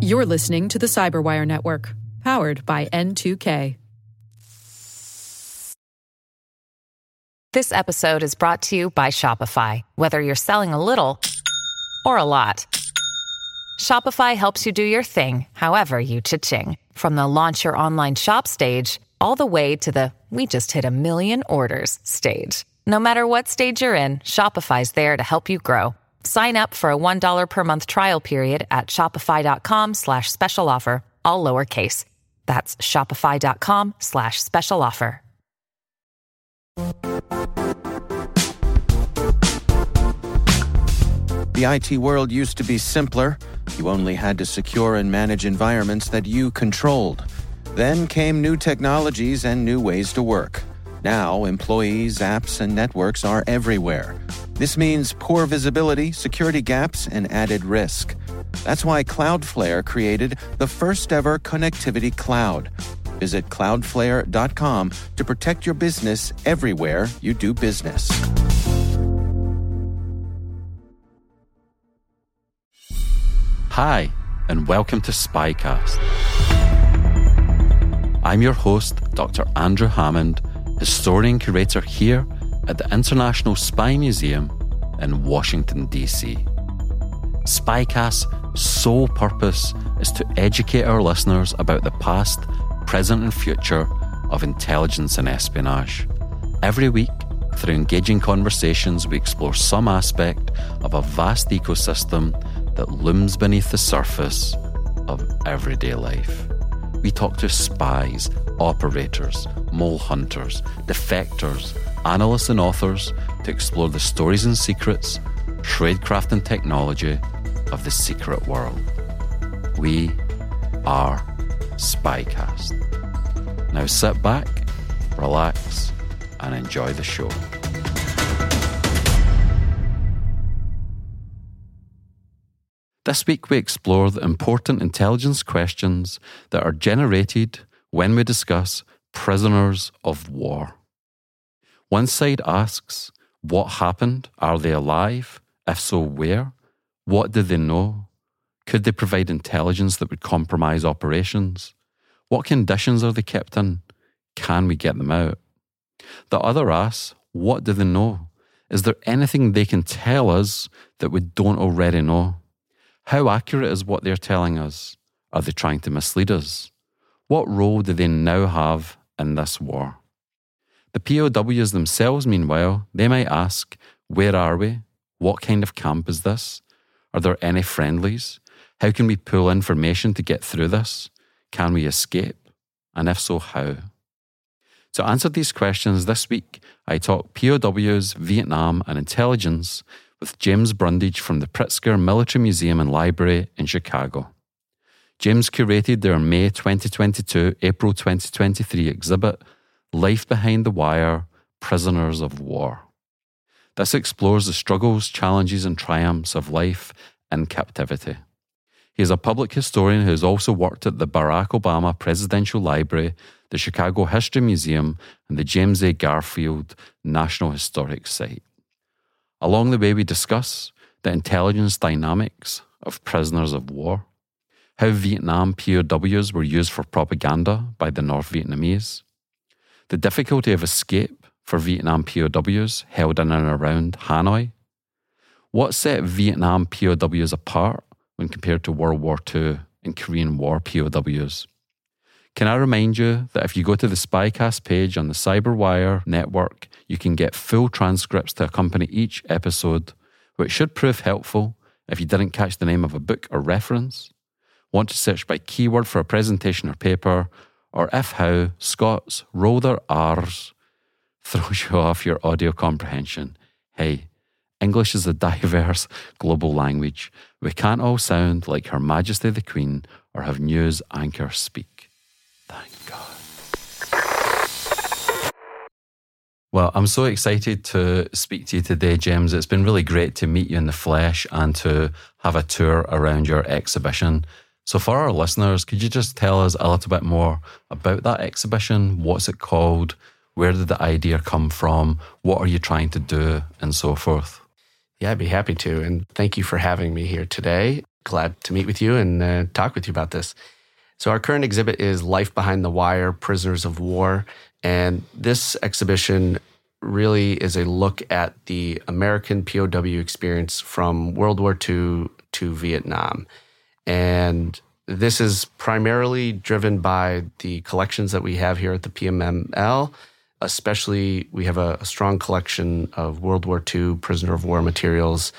You're listening to the Cyberwire Network, powered by N2K. This episode is brought to you by Shopify. Whether you're selling a little or a lot, Shopify helps you do your thing, however you cha-ching. From the launch your online shop stage, all the way to the we just hit a million orders stage. No matter what stage you're in, Shopify's there to help you grow. Sign up for a $1 per month trial period at shopify.com slash special offer, all lowercase. That's shopify.com slash special offer. The IT world used to be simpler. You only had to secure and manage environments that you controlled. Then came new technologies and new ways to work. Now, employees, apps, and networks are everywhere. This means poor visibility, security gaps, and added risk. That's why Cloudflare created the first ever connectivity cloud. Visit cloudflare.com to protect your business everywhere you do business. Hi, and welcome to Spycast. I'm your host, Dr. Andrew Hammond, historian curator here at the International Spy Museum in Washington, D.C. Spycast's sole purpose is to educate our listeners about the past, present, and future of intelligence and espionage. Every week, through engaging conversations, we explore some aspect of a vast ecosystem that looms beneath the surface of everyday life. We talk to spies, operators, mole hunters, defectors, analysts, and authors to explore the stories and secrets, tradecraft, and technology of the secret world. We are Spycast. Now sit back, relax, and enjoy the show. This week, we explore the important intelligence questions that are generated when we discuss prisoners of war. One side asks, What happened? Are they alive? If so, where? What do they know? Could they provide intelligence that would compromise operations? What conditions are they kept in? Can we get them out? The other asks, What do they know? Is there anything they can tell us that we don't already know? How accurate is what they're telling us? Are they trying to mislead us? What role do they now have in this war? The POWs themselves, meanwhile, they might ask, Where are we? What kind of camp is this? Are there any friendlies? How can we pull information to get through this? Can we escape? And if so, how? To answer these questions this week, I talk POWs, Vietnam, and intelligence with James Brundage from the Pritzker Military Museum and Library in Chicago. James curated their May 2022 April 2023 exhibit, Life Behind the Wire Prisoners of War. This explores the struggles, challenges, and triumphs of life in captivity. He is a public historian who has also worked at the Barack Obama Presidential Library, the Chicago History Museum, and the James A. Garfield National Historic Site. Along the way, we discuss the intelligence dynamics of prisoners of war, how Vietnam POWs were used for propaganda by the North Vietnamese, the difficulty of escape for Vietnam POWs held in and around Hanoi, what set Vietnam POWs apart when compared to World War II and Korean War POWs. Can I remind you that if you go to the Spycast page on the Cyberwire network, you can get full transcripts to accompany each episode, which should prove helpful if you didn't catch the name of a book or reference, want to search by keyword for a presentation or paper, or if how Scots roll their R's throws you off your audio comprehension. Hey, English is a diverse global language. We can't all sound like Her Majesty the Queen or have news anchors speak. Thank God. Well, I'm so excited to speak to you today, James. It's been really great to meet you in the flesh and to have a tour around your exhibition. So, for our listeners, could you just tell us a little bit more about that exhibition? What's it called? Where did the idea come from? What are you trying to do? And so forth. Yeah, I'd be happy to. And thank you for having me here today. Glad to meet with you and uh, talk with you about this. So, our current exhibit is Life Behind the Wire Prisoners of War. And this exhibition really is a look at the American POW experience from World War II to Vietnam. And this is primarily driven by the collections that we have here at the PMML. Especially, we have a, a strong collection of World War II prisoner of war materials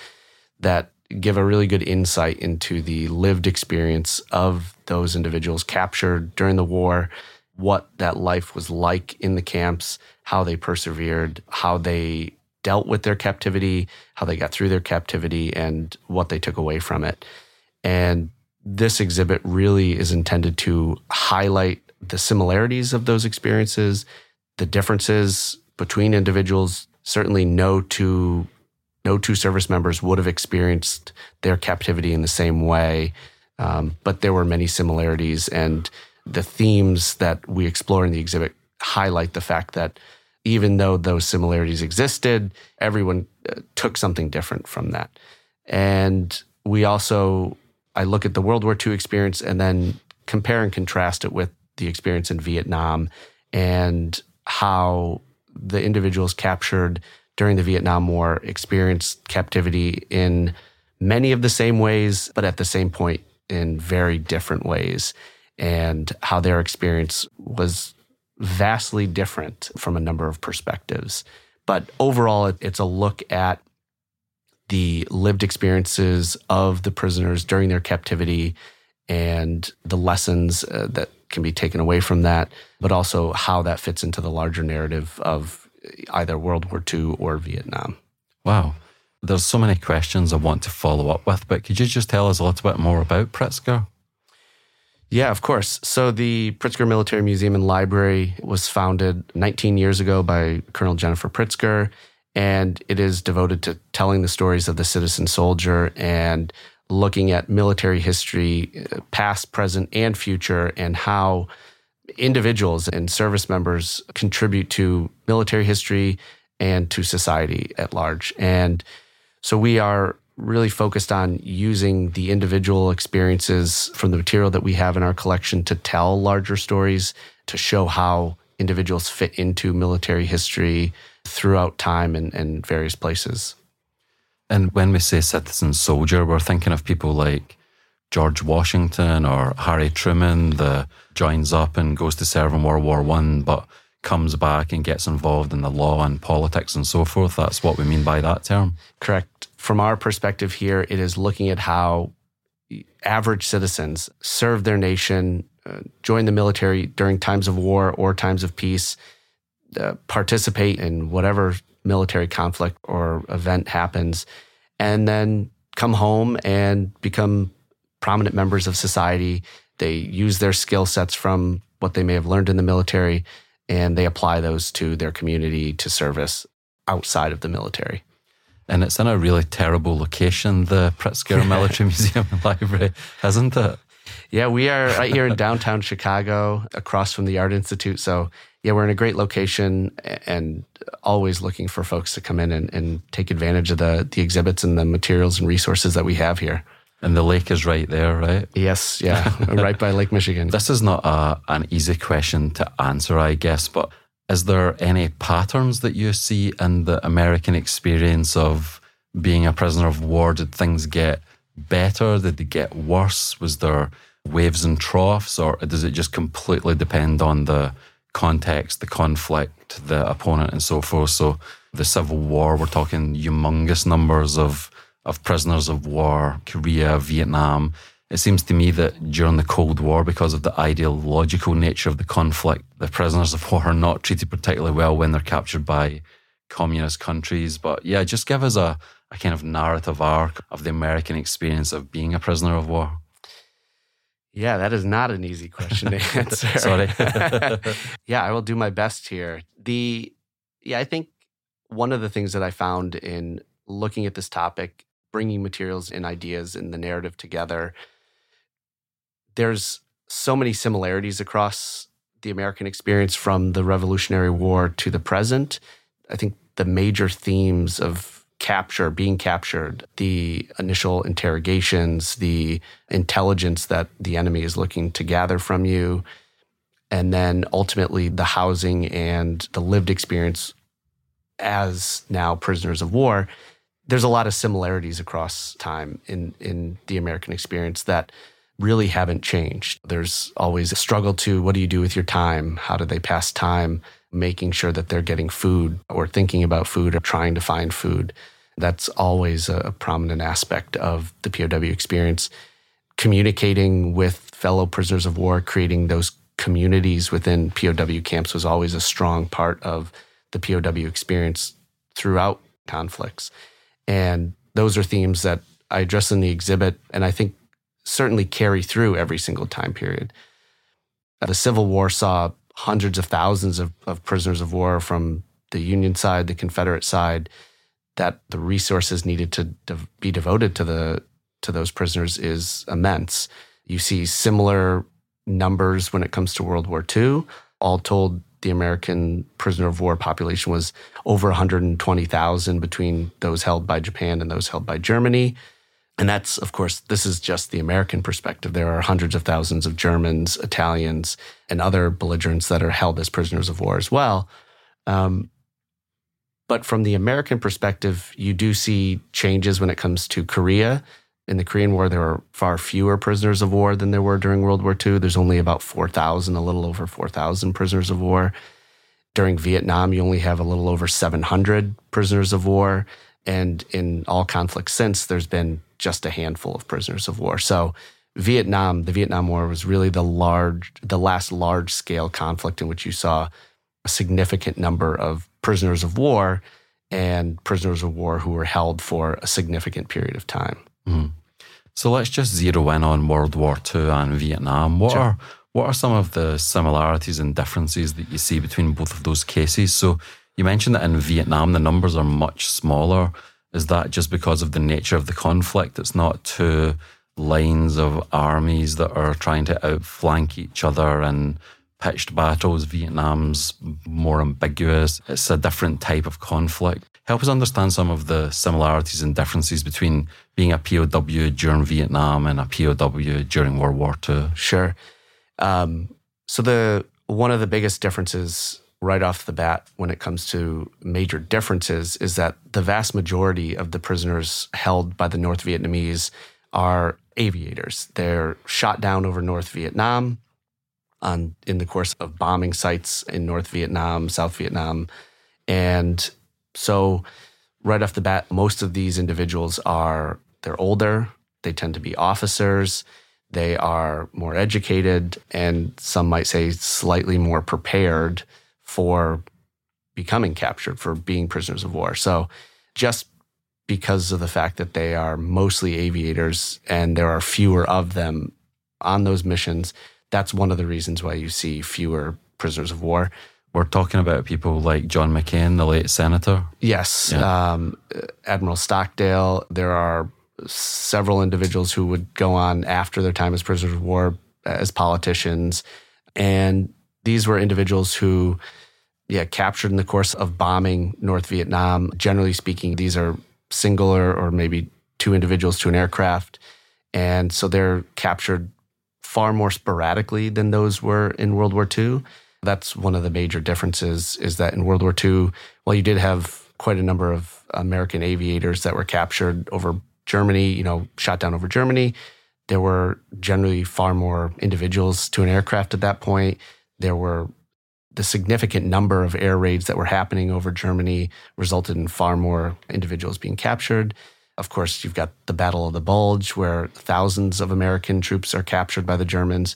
that give a really good insight into the lived experience of those individuals captured during the war, what that life was like in the camps, how they persevered, how they dealt with their captivity, how they got through their captivity, and what they took away from it. And this exhibit really is intended to highlight the similarities of those experiences, the differences between individuals. Certainly, no two no two service members would have experienced their captivity in the same way, um, but there were many similarities, and the themes that we explore in the exhibit highlight the fact that even though those similarities existed, everyone uh, took something different from that. And we also I look at the World War II experience and then compare and contrast it with the experience in Vietnam and how the individuals captured during the Vietnam War experienced captivity in many of the same ways, but at the same point in very different ways, and how their experience was vastly different from a number of perspectives. But overall, it's a look at the lived experiences of the prisoners during their captivity and the lessons uh, that can be taken away from that, but also how that fits into the larger narrative of either World War II or Vietnam. Wow. There's so many questions I want to follow up with, but could you just tell us a little bit more about Pritzker? Yeah, of course. So the Pritzker Military Museum and Library was founded 19 years ago by Colonel Jennifer Pritzker and it is devoted to telling the stories of the citizen soldier and looking at military history, uh, past, present, and future, and how individuals and service members contribute to military history and to society at large. And so we are really focused on using the individual experiences from the material that we have in our collection to tell larger stories, to show how individuals fit into military history throughout time and, and various places. And when we say citizen soldier, we're thinking of people like George Washington or Harry Truman, that joins up and goes to serve in World War One, but comes back and gets involved in the law and politics and so forth. That's what we mean by that term. Correct. From our perspective here, it is looking at how average citizens serve their nation, uh, join the military during times of war or times of peace, uh, participate in whatever military conflict or event happens, and then come home and become prominent members of society. They use their skill sets from what they may have learned in the military and they apply those to their community to service outside of the military. And it's in a really terrible location, the Pritzker Military Museum and Library, isn't it? Yeah, we are right here in downtown Chicago, across from the Art Institute. So yeah, we're in a great location and always looking for folks to come in and, and take advantage of the, the exhibits and the materials and resources that we have here. And the lake is right there, right? Yes, yeah, right by Lake Michigan. This is not a, an easy question to answer, I guess, but is there any patterns that you see in the American experience of being a prisoner of war? Did things get better? Did they get worse? Was there waves and troughs, or does it just completely depend on the context, the conflict, the opponent, and so forth. So the Civil War, we're talking humongous numbers of of prisoners of war, Korea, Vietnam. It seems to me that during the Cold War, because of the ideological nature of the conflict, the prisoners of war are not treated particularly well when they're captured by communist countries. But yeah, just give us a, a kind of narrative arc of the American experience of being a prisoner of war. Yeah, that is not an easy question to answer. Sorry. yeah, I will do my best here. The yeah, I think one of the things that I found in looking at this topic, bringing materials and ideas and the narrative together, there's so many similarities across the American experience from the Revolutionary War to the present. I think the major themes of capture, being captured, the initial interrogations, the intelligence that the enemy is looking to gather from you, and then ultimately the housing and the lived experience as now prisoners of war. There's a lot of similarities across time in, in the American experience that really haven't changed. There's always a struggle to what do you do with your time? How do they pass time? Making sure that they're getting food or thinking about food or trying to find food. That's always a prominent aspect of the POW experience. Communicating with fellow prisoners of war, creating those communities within POW camps was always a strong part of the POW experience throughout conflicts. And those are themes that I address in the exhibit. And I think certainly carry through every single time period. Uh, the Civil War saw hundreds of thousands of, of prisoners of war from the Union side, the Confederate side, that the resources needed to de- be devoted to the to those prisoners is immense. You see similar numbers when it comes to World War II. All told, the American prisoner of war population was over 120,000 between those held by Japan and those held by Germany. And that's, of course, this is just the American perspective. There are hundreds of thousands of Germans, Italians, and other belligerents that are held as prisoners of war as well. Um, but from the American perspective, you do see changes when it comes to Korea. In the Korean War, there were far fewer prisoners of war than there were during World War II. There's only about 4,000, a little over 4,000 prisoners of war. During Vietnam, you only have a little over 700 prisoners of war. And in all conflicts since, there's been just a handful of prisoners of war. So Vietnam, the Vietnam War was really the large, the last large scale conflict in which you saw a significant number of prisoners of war and prisoners of war who were held for a significant period of time. Mm. So let's just zero in on World War II and Vietnam. What sure. are what are some of the similarities and differences that you see between both of those cases? So you mentioned that in Vietnam the numbers are much smaller. Is that just because of the nature of the conflict? It's not two lines of armies that are trying to outflank each other and pitched battles. Vietnam's more ambiguous. It's a different type of conflict. Help us understand some of the similarities and differences between being a POW during Vietnam and a POW during World War II. Sure. Um, so the one of the biggest differences right off the bat when it comes to major differences is that the vast majority of the prisoners held by the North Vietnamese are aviators. They're shot down over North Vietnam on in the course of bombing sites in North Vietnam, South Vietnam. And so right off the bat, most of these individuals are they're older, they tend to be officers, they are more educated, and some might say slightly more prepared for becoming captured, for being prisoners of war. So just because of the fact that they are mostly aviators and there are fewer of them on those missions, that's one of the reasons why you see fewer prisoners of war. We're talking about people like John McCain, the late senator. Yes, yeah. um, Admiral Stockdale. There are several individuals who would go on after their time as prisoners of war as politicians. And these were individuals who yeah, captured in the course of bombing North Vietnam. Generally speaking, these are singular or maybe two individuals to an aircraft. And so they're captured far more sporadically than those were in World War II. That's one of the major differences is that in World War II, while you did have quite a number of American aviators that were captured over Germany, you know, shot down over Germany, there were generally far more individuals to an aircraft at that point. There were the significant number of air raids that were happening over Germany resulted in far more individuals being captured. Of course, you've got the Battle of the Bulge, where thousands of American troops are captured by the Germans.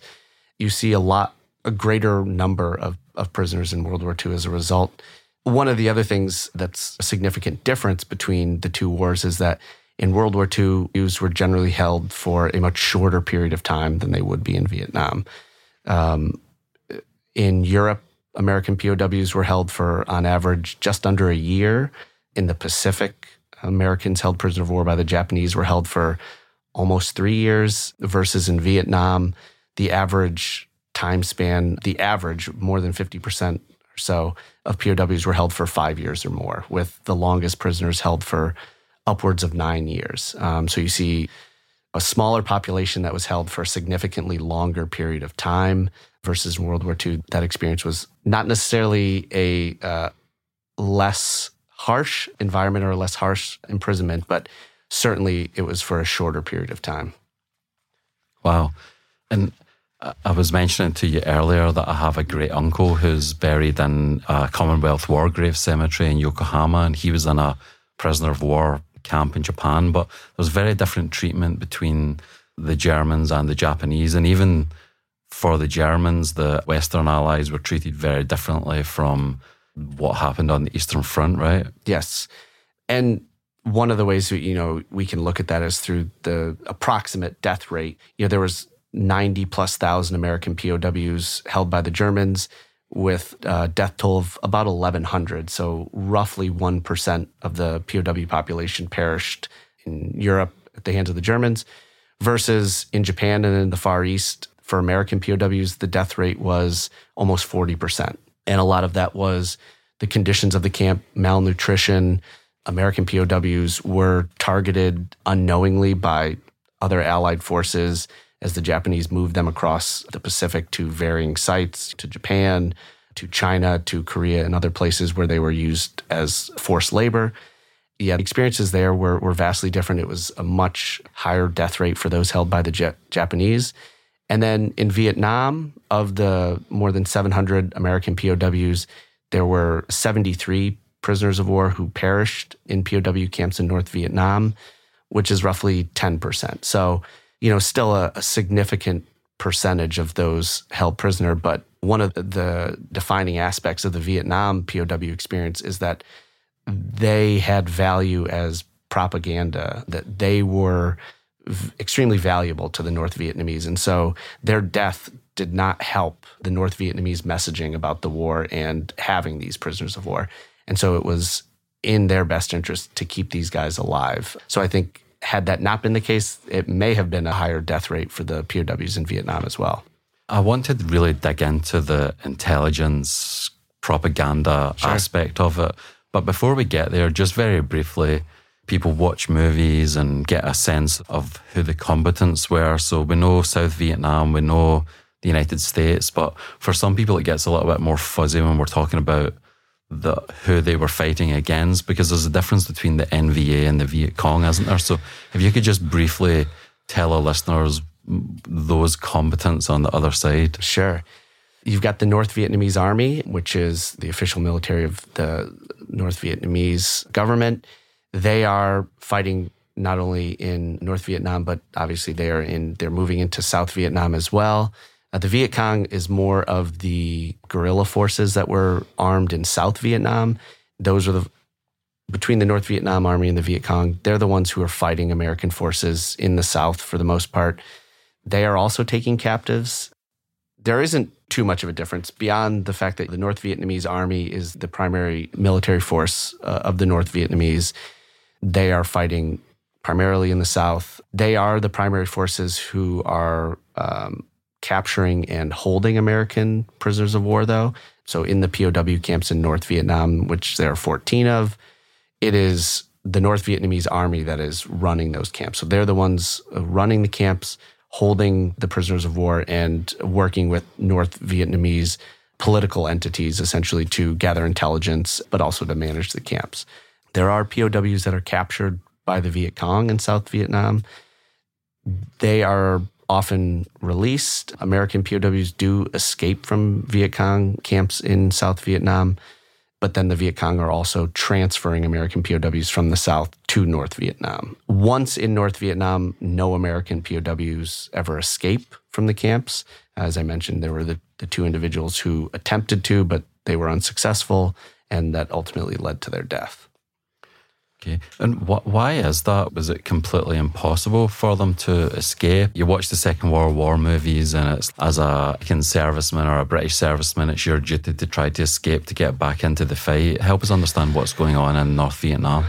You see a lot, a greater number of, of prisoners in World War II as a result. One of the other things that's a significant difference between the two wars is that in World War II, Jews were generally held for a much shorter period of time than they would be in Vietnam. Um, in Europe, American POWs were held for, on average, just under a year. In the Pacific, Americans held prisoner of war by the Japanese were held for almost three years, versus in Vietnam, the average time span, the average, more than 50% or so of POWs were held for five years or more, with the longest prisoners held for upwards of nine years. Um, so you see a smaller population that was held for a significantly longer period of time versus World War II. That experience was not necessarily a uh, less harsh environment or a less harsh imprisonment, but certainly it was for a shorter period of time. Wow. And uh, I was mentioning to you earlier that I have a great uncle who's buried in a Commonwealth War Grave Cemetery in Yokohama, and he was in a prisoner of war camp in Japan. But there was very different treatment between the Germans and the Japanese, and even for the Germans, the Western Allies were treated very differently from what happened on the Eastern Front, right? Yes, and one of the ways that, you know we can look at that is through the approximate death rate. You know, there was 90 plus thousand American POWs held by the Germans with a death toll of about 1,100. So roughly 1% of the POW population perished in Europe at the hands of the Germans versus in Japan and in the Far East for American POWs, the death rate was almost 40%. And a lot of that was the conditions of the camp, malnutrition. American POWs were targeted unknowingly by other Allied forces as the Japanese moved them across the Pacific to varying sites, to Japan, to China, to Korea, and other places where they were used as forced labor. Yeah, experiences there were, were vastly different. It was a much higher death rate for those held by the J- Japanese. And then in Vietnam, of the more than 700 American POWs, there were 73 prisoners of war who perished in POW camps in North Vietnam, which is roughly 10%. So you know, still a, a significant percentage of those held prisoner. But one of the defining aspects of the Vietnam POW experience is that they had value as propaganda, that they were v- extremely valuable to the North Vietnamese. And so their death did not help the North Vietnamese messaging about the war and having these prisoners of war. And so it was in their best interest to keep these guys alive. So I think had that not been the case, it may have been a higher death rate for the POWs in Vietnam as well. I wanted to really dig into the intelligence propaganda sure. aspect of it. But before we get there, just very briefly, people watch movies and get a sense of who the combatants were. So we know South Vietnam, we know the United States, but for some people, it gets a little bit more fuzzy when we're talking about the who they were fighting against because there's a difference between the NVA and the Viet Cong, isn't there? So if you could just briefly tell our listeners those combatants on the other side. Sure. You've got the North Vietnamese Army, which is the official military of the North Vietnamese government. They are fighting not only in North Vietnam, but obviously they are in they're moving into South Vietnam as well. Uh, the Viet Cong is more of the guerrilla forces that were armed in South Vietnam. Those are the between the North Vietnam Army and the Viet Cong. They're the ones who are fighting American forces in the South for the most part. They are also taking captives. There isn't too much of a difference beyond the fact that the North Vietnamese Army is the primary military force uh, of the North Vietnamese. They are fighting primarily in the South. They are the primary forces who are um, capturing and holding American prisoners of war, though. So in the POW camps in North Vietnam, which there are 14 of, it is the North Vietnamese army that is running those camps. So they're the ones uh, running the camps, holding the prisoners of war, and working with North Vietnamese political entities essentially to gather intelligence, but also to manage the camps. There are POWs that are captured by the Viet Cong in South Vietnam. They are often released. American POWs do escape from Viet Cong camps in South Vietnam, but then the Viet Cong are also transferring American POWs from the South to North Vietnam. Once in North Vietnam, no American POWs ever escape from the camps. As I mentioned, there were the, the two individuals who attempted to, but they were unsuccessful, and that ultimately led to their death. Okay. And wh- why is that? Was it completely impossible for them to escape? You watch the Second World War movies, and it's as a serviceman or a British serviceman, it's your duty to try to escape to get back into the fight. Help us understand what's going on in North Vietnam.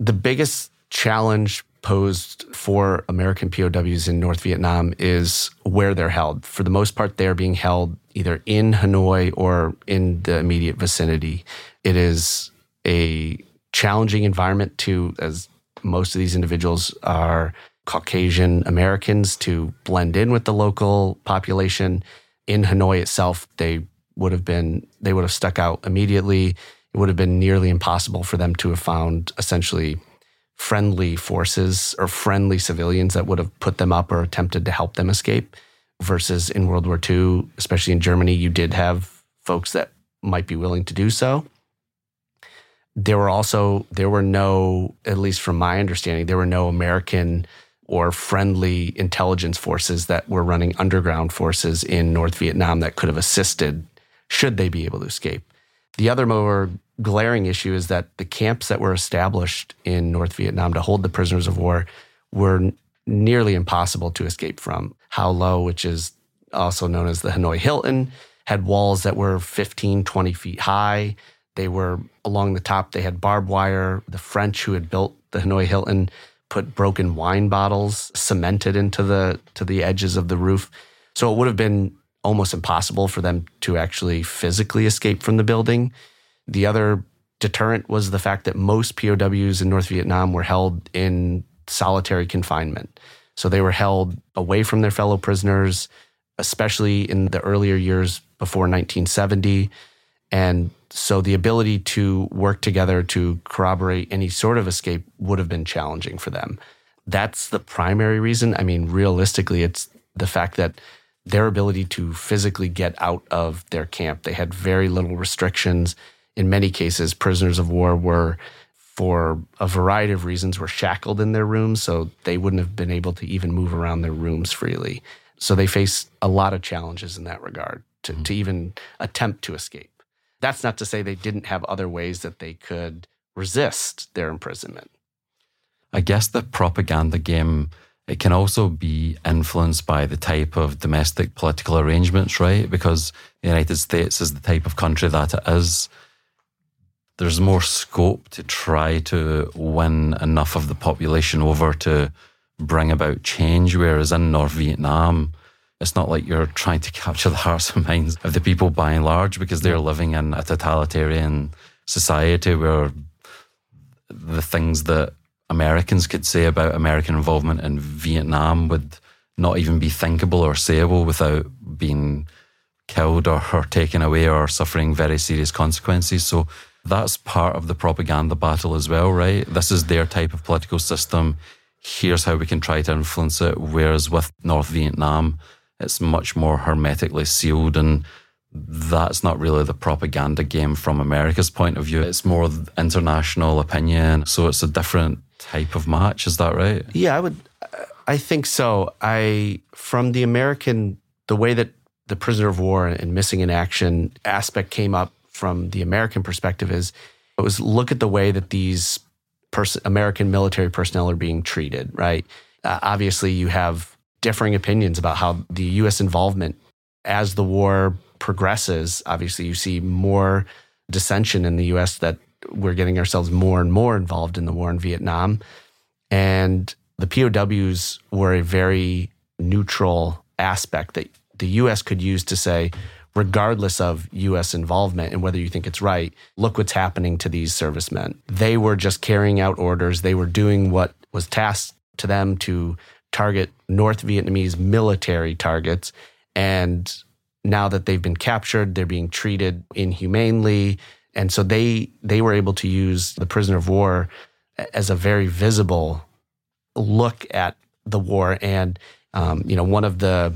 The biggest challenge posed for American POWs in North Vietnam is where they're held. For the most part, they're being held either in Hanoi or in the immediate vicinity. It is a challenging environment to, as most of these individuals are Caucasian Americans to blend in with the local population. In Hanoi itself, they would have been they would have stuck out immediately. It would have been nearly impossible for them to have found essentially friendly forces or friendly civilians that would have put them up or attempted to help them escape. Versus in World War II, especially in Germany, you did have folks that might be willing to do so. There were also there were no, at least from my understanding, there were no American or friendly intelligence forces that were running underground forces in North Vietnam that could have assisted should they be able to escape. The other more glaring issue is that the camps that were established in North Vietnam to hold the prisoners of war were nearly impossible to escape from. Hoa Lo which is also known as the Hanoi Hilton, had walls that were 15, 20 feet high. They were along the top, they had barbed wire. The French who had built the Hanoi Hilton put broken wine bottles cemented into the to the edges of the roof. So it would have been almost impossible for them to actually physically escape from the building. The other deterrent was the fact that most POWs in North Vietnam were held in solitary confinement. So they were held away from their fellow prisoners, especially in the earlier years before 1970. And so the ability to work together to corroborate any sort of escape would have been challenging for them. That's the primary reason. I mean, realistically, it's the fact that their ability to physically get out of their camp, they had very little restrictions. In many cases, prisoners of war were, for a variety of reasons, were shackled in their rooms, so they wouldn't have been able to even move around their rooms freely. So they faced a lot of challenges in that regard to, mm-hmm. to even attempt to escape. That's not to say they didn't have other ways that they could resist their imprisonment. I guess the propaganda game it can also be influenced by the type of domestic political arrangements, right? Because the United States is the type of country that it is. There's more scope to try to win enough of the population over to bring about change. Whereas in North Vietnam, it's not like you're trying to capture the hearts and minds of the people by and large because they're living in a totalitarian society where the things that Americans could say about American involvement in Vietnam would not even be thinkable or sayable without being killed or, taken away or suffering very serious consequences. So that's part of the propaganda battle as well, right? This is their type of political system. Here's how we can try to influence it. Whereas with North Vietnam, it's much more hermetically sealed and that's not really the propaganda game from America's point of view. It's more international opinion. So it's a different type of match. Is that right? Yeah, I would. I think so. I from the American the way that the prisoner of war and missing in action aspect came up from the American perspective is it was look at the way that these pers- American military personnel are being treated. Right. Uh, obviously, you have differing opinions about how the U.S. involvement as the war progresses. Obviously, you see more dissension in the U.S. that we're getting ourselves more and more involved in the war in Vietnam. And the POWs were a very neutral aspect that the US could use to say, regardless of US involvement and whether you think it's right, look what's happening to these servicemen. They were just carrying out orders, they were doing what was tasked to them to target North Vietnamese military targets. And now that they've been captured, they're being treated inhumanely. And so they they were able to use the prisoner of war as a very visible look at the war. And um, you know, one of the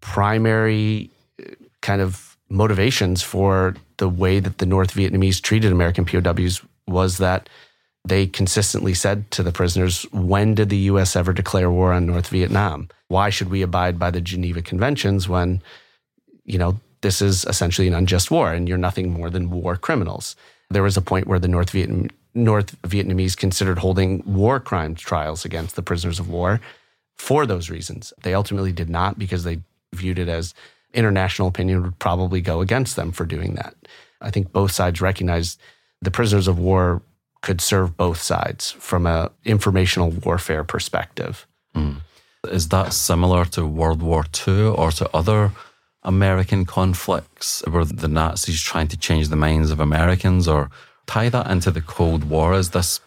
primary uh, kind of motivations for the way that the North Vietnamese treated American POWs was that they consistently said to the prisoners, when did the US ever declare war on North Vietnam? Why should we abide by the Geneva Conventions when, you know, this is essentially an unjust war and you're nothing more than war criminals. There was a point where the North, Vietnam, North Vietnamese considered holding war crimes trials against the prisoners of war for those reasons. They ultimately did not because they viewed it as international opinion would probably go against them for doing that. I think both sides recognized the prisoners of war could serve both sides from a informational warfare perspective. Mm. Is that similar to World War II or to other American conflicts? Were the Nazis trying to change the minds of Americans or tie that into the Cold War? Is this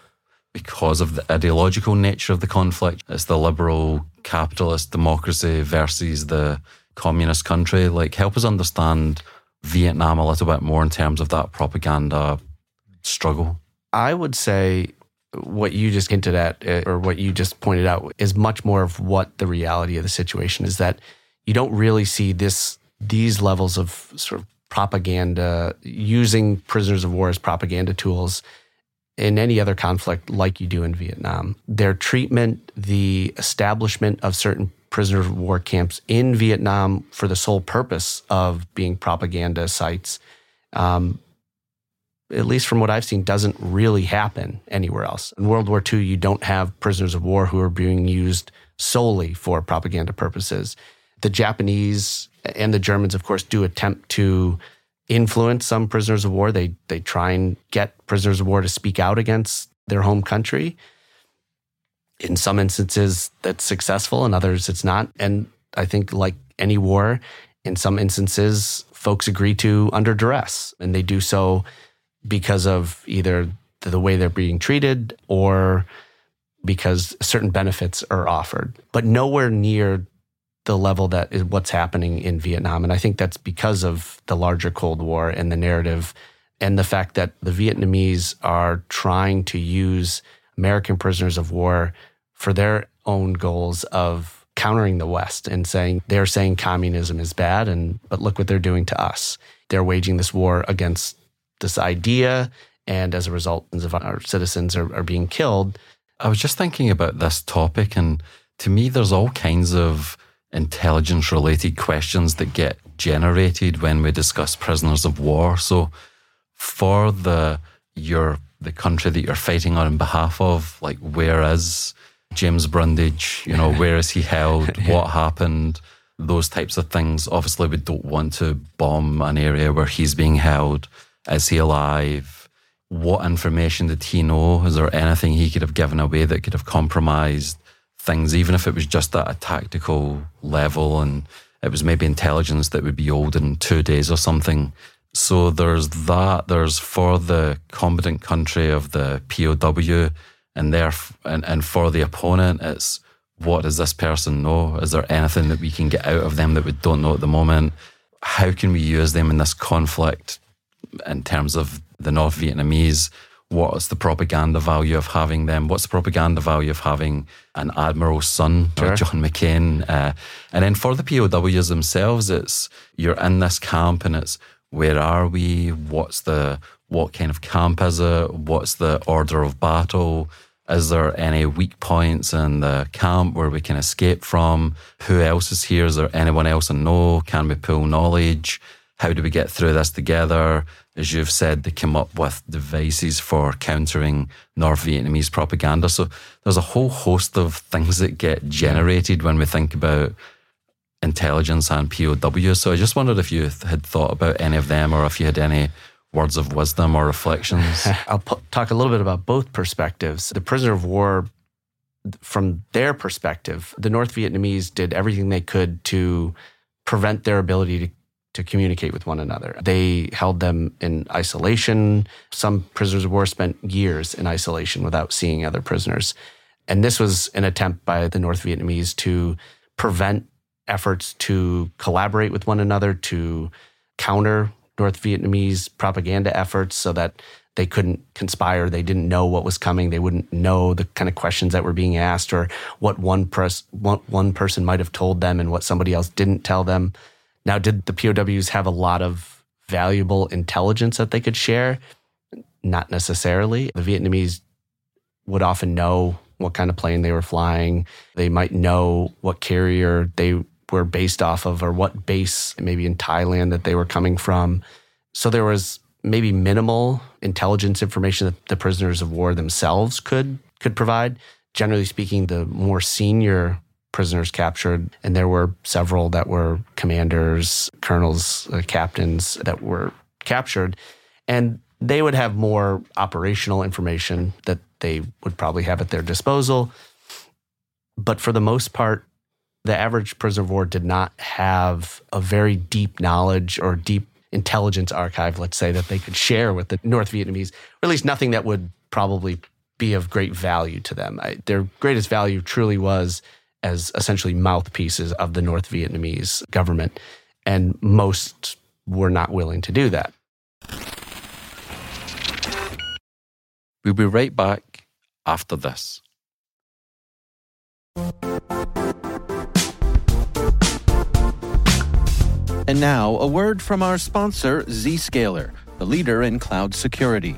because of the ideological nature of the conflict. It's the liberal capitalist democracy versus the communist country. Like, help us understand Vietnam a little bit more in terms of that propaganda struggle. I would say what you just hinted at, eh, or what you just pointed out, is much more of what the reality of the situation is. That you don't really see this these levels of sort of propaganda using prisoners of war as propaganda tools in any other conflict like you do in Vietnam. Their treatment, the establishment of certain prisoner of war camps in Vietnam for the sole purpose of being propaganda sites, um, at least from what I've seen, doesn't really happen anywhere else. In World War II, you don't have prisoners of war who are being used solely for propaganda purposes. The Japanese and the Germans, of course, do attempt to influence some prisoners of war. They they try and get prisoners of war to speak out against their home country. In some instances, that's successful. In others, it's not. And I think, like any war, in some instances, folks agree to under duress, and they do so because of either the way they're being treated or because certain benefits are offered, but nowhere near the level that is what's happening in Vietnam. And I think that's because of the larger Cold War and the narrative and the fact that the Vietnamese are trying to use American prisoners of war for their own goals of countering the West and saying they're saying communism is bad and but look what they're doing to us. They're waging this war against this idea and as a result of our citizens are, are being killed. I was just thinking about this topic and to me there's all kinds of intelligence related questions that get generated when we discuss prisoners of war. So for the your the country that you're fighting on behalf of, like where is James Brundage? You know, where is he held? What happened? Those types of things. Obviously, we don't want to bomb an area where he's being held. Is he alive? What information did he know? Is there anything he could have given away that could have compromised things, even if it was just at a tactical level and it was maybe intelligence that would be old in two days or something. So there's that. There's for the competent country of the POW, and there and, and for the opponent, it's what does this person know? Is there anything that we can get out of them that we don't know at the moment? How can we use them in this conflict in terms of the North Vietnamese? what's the propaganda value of having them? What's the propaganda value of having an admiral's son, sure. John McCain? Uh, and then for the POWs themselves, it's you're in this camp and it's where are we? What's the what kind of camp is it? What's the order of battle? Is there any weak points in the camp where we can escape from? Who else is here? Is there anyone else I know? Can we pull knowledge? How do we get through this together? As you've said, they came up with devices for countering North Vietnamese propaganda. So there's a whole host of things that get generated when we think about intelligence and POW. So I just wondered if you had thought about any of them or if you had any words of wisdom or reflections. I'll talk a little bit about both perspectives. The prisoner of war, from their perspective, the North Vietnamese did everything they could to prevent their ability to to communicate with one another. They held them in isolation. Some prisoners of war spent years in isolation without seeing other prisoners. And this was an attempt by the North Vietnamese to prevent efforts to collaborate with one another, to counter North Vietnamese propaganda efforts so that they couldn't conspire. They didn't know what was coming. They wouldn't know the kind of questions that were being asked or what one, one, one person might have told them and what somebody else didn't tell them. Now, did the POWs have a lot of valuable intelligence that they could share? Not necessarily. The Vietnamese would often know what kind of plane they were flying. They might know what carrier they were based off of or what base, maybe in Thailand, that they were coming from. So there was maybe minimal intelligence information that the prisoners of war themselves could could provide. Generally speaking, the more senior prisoners captured, and there were several that were commanders, colonels, uh, captains that were captured, and they would have more operational information that they would probably have at their disposal. But for the most part, the average prisoner of war did not have a very deep knowledge or deep intelligence archive, let's say, that they could share with the North Vietnamese, or at least nothing that would probably be of great value to them. I, their greatest value truly was as essentially mouthpieces of the North Vietnamese government. And most were not willing to do that. We'll be right back after this. And now, a word from our sponsor, Zscaler, the leader in cloud security.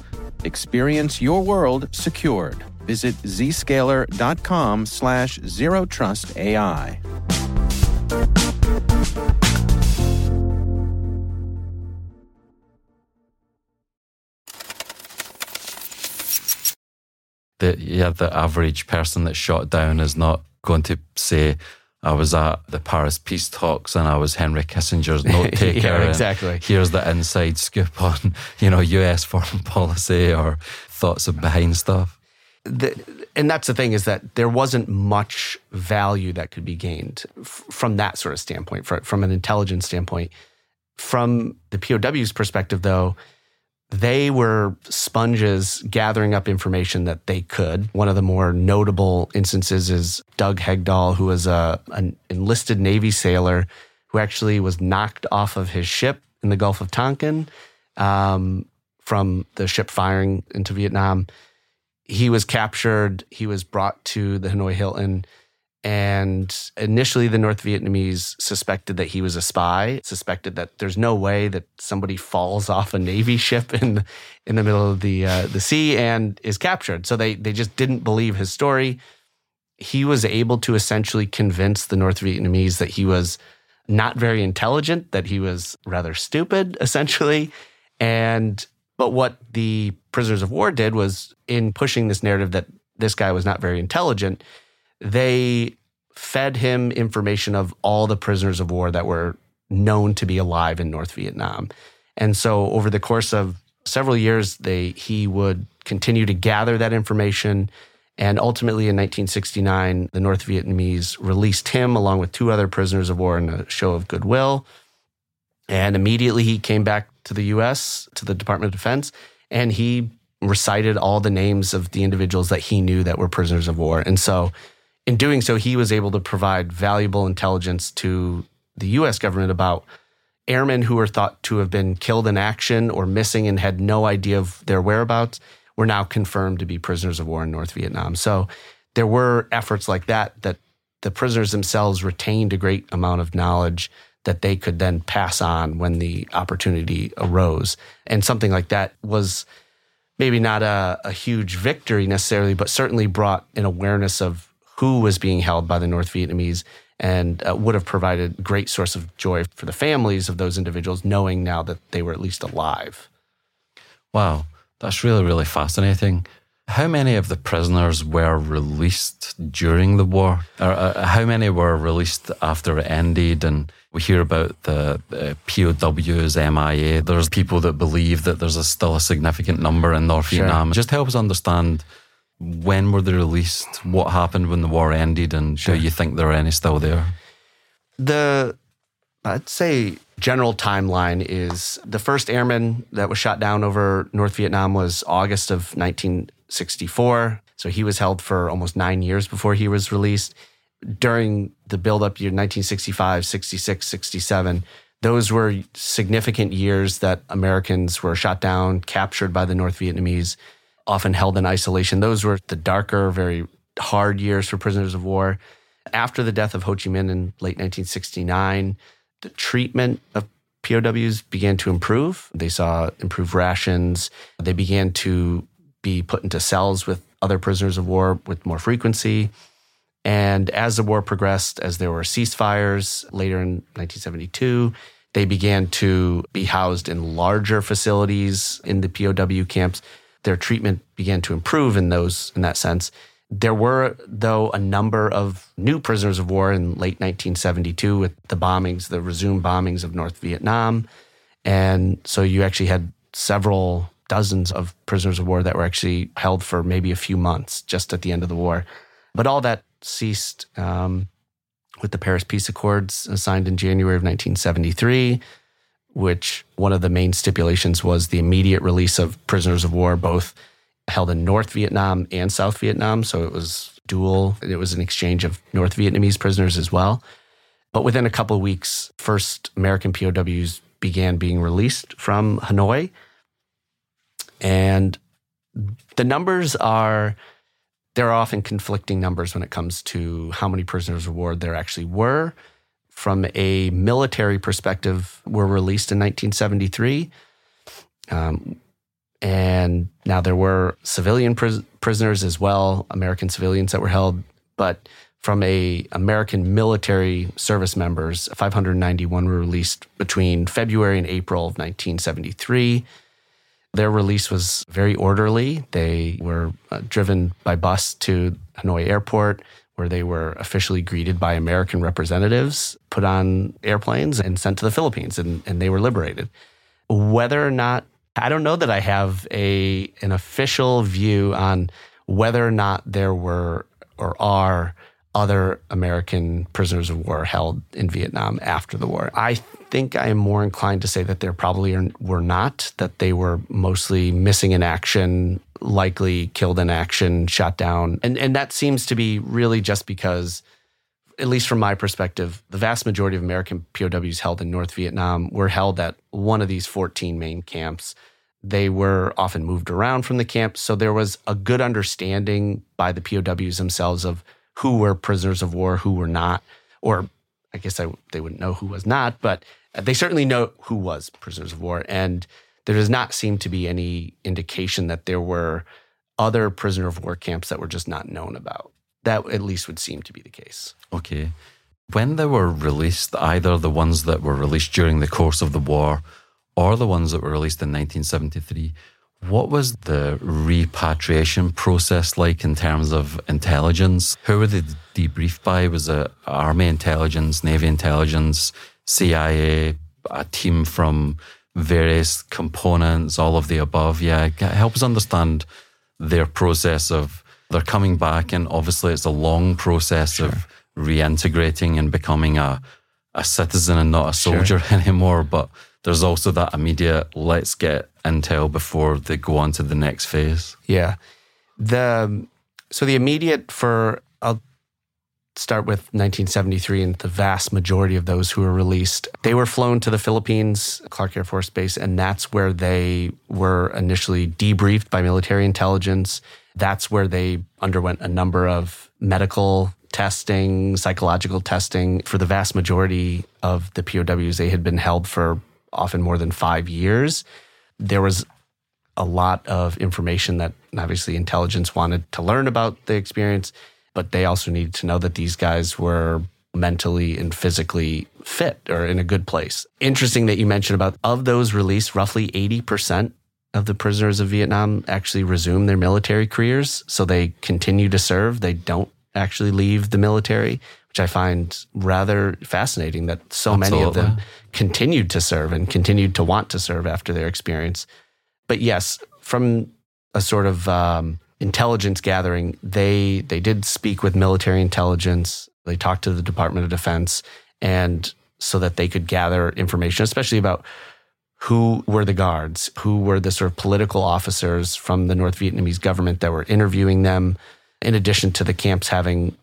Experience your world secured. Visit zscaler.com slash zero trust AI. The, yeah, the average person that's shot down is not going to say, I was at the Paris peace talks and I was Henry Kissinger's note taker. yeah, exactly. Here's the inside scoop on, you know, US foreign policy or thoughts of behind stuff. The, and that's the thing is that there wasn't much value that could be gained f- from that sort of standpoint, from, from an intelligence standpoint. From the POW's perspective, though, they were sponges gathering up information that they could. One of the more notable instances is Doug Hegdahl, who was a, an enlisted Navy sailor who actually was knocked off of his ship in the Gulf of Tonkin um, from the ship firing into Vietnam. He was captured. He was brought to the Hanoi Hilton and initially, the North Vietnamese suspected that he was a spy, suspected that there's no way that somebody falls off a Navy ship in, in the middle of the, uh, the sea and is captured. So they, they just didn't believe his story. He was able to essentially convince the North Vietnamese that he was not very intelligent, that he was rather stupid, essentially. And but what the prisoners of war did was in pushing this narrative that this guy was not very intelligent, they fed him information of all the prisoners of war that were known to be alive in North Vietnam. And so over the course of several years, they he would continue to gather that information. And ultimately, in 1969, the North Vietnamese released him along with two other prisoners of war in a show of goodwill. And immediately he came back to the US, to the Department of Defense, and he recited all the names of the individuals that he knew that were prisoners of war. And so in doing so, he was able to provide valuable intelligence to the US government about airmen who were thought to have been killed in action or missing and had no idea of their whereabouts were now confirmed to be prisoners of war in North Vietnam. So there were efforts like that that the prisoners themselves retained a great amount of knowledge that they could then pass on when the opportunity arose. And something like that was maybe not a, a huge victory necessarily, but certainly brought an awareness of who was being held by the North Vietnamese and uh, would have provided great source of joy for the families of those individuals, knowing now that they were at least alive. Wow, that's really, really fascinating. How many of the prisoners were released during the war? Or uh, how many were released after it ended? And we hear about the uh, POWs, MIA. There's people that believe that there's a, still a significant number in North sure. Vietnam. Just help us understand when were they released? What happened when the war ended? And sure. do you think there are any still there? The, I'd say, general timeline is the first airman that was shot down over North Vietnam was August of 1964. So he was held for almost nine years before he was released. During the buildup year 1965, 66, 67, those were significant years that Americans were shot down, captured by the North Vietnamese often held in isolation. Those were the darker, very hard years for prisoners of war. After the death of Ho Chi Minh in late 1969, the treatment of POWs began to improve. They saw improved rations. They began to be put into cells with other prisoners of war with more frequency. And as the war progressed, as there were ceasefires later in 1972, they began to be housed in larger facilities in the POW camps their treatment began to improve in those in that sense. There were, though, a number of new prisoners of war in late 1972 with the bombings, the resumed bombings of North Vietnam. And so you actually had several dozens of prisoners of war that were actually held for maybe a few months just at the end of the war. But all that ceased um, with the Paris Peace Accords signed in January of 1973, which one of the main stipulations was the immediate release of prisoners of war, both held in North Vietnam and South Vietnam. So it was dual, it was an exchange of North Vietnamese prisoners as well. But within a couple of weeks, first American POWs began being released from Hanoi. And the numbers are, there are often conflicting numbers when it comes to how many prisoners of war there actually were. From a military perspective, were released in 1973. Um, and now there were civilian pris- prisoners as well, American civilians that were held. But from a American military service members, 591 were released between February and April of 1973. Their release was very orderly. They were uh, driven by bus to Hanoi Airport, where they were officially greeted by American representatives, put on airplanes, and sent to the Philippines, and, and they were liberated. Whether or not I don't know that I have a an official view on whether or not there were or are other American prisoners of war held in Vietnam after the war. I think I am more inclined to say that there probably were not, that they were mostly missing in action, likely killed in action, shot down. And, and that seems to be really just because, at least from my perspective, the vast majority of American POWs held in North Vietnam were held at one of these 14 main camps. They were often moved around from the camp. So there was a good understanding by the POWs themselves of who were prisoners of war, who were not, or I guess I, they wouldn't know who was not, but they certainly know who was prisoners of war. And there does not seem to be any indication that there were other prisoner of war camps that were just not known about. That at least would seem to be the case. Okay. When they were released, either the ones that were released during the course of the war or the ones that were released in 1973, what was the repatriation process like in terms of intelligence? Who were they debriefed by? Was it Army intelligence, Navy intelligence, CIA, a team from various components, all of the above? Yeah, help us understand their process of they're coming back, and obviously it's a long process sure. of reintegrating and becoming a a citizen and not a soldier sure. anymore. But there's also that immediate let's get intel before they go on to the next phase. Yeah. The so the immediate for I'll start with 1973 and the vast majority of those who were released they were flown to the Philippines Clark Air Force Base and that's where they were initially debriefed by military intelligence that's where they underwent a number of medical testing psychological testing for the vast majority of the POWs they had been held for often more than 5 years there was a lot of information that obviously intelligence wanted to learn about the experience, but they also needed to know that these guys were mentally and physically fit or in a good place. Interesting that you mentioned about of those released, roughly 80% of the prisoners of Vietnam actually resume their military careers. So they continue to serve. They don't actually leave the military, which I find rather fascinating that so Absolutely. many of them continued to serve and continued to want to serve after their experience. But yes, from a sort of um, intelligence gathering, they they did speak with military intelligence. They talked to the Department of Defense, and so that they could gather information, especially about who were the guards, who were the sort of political officers from the North Vietnamese government that were interviewing them, in addition to the camps having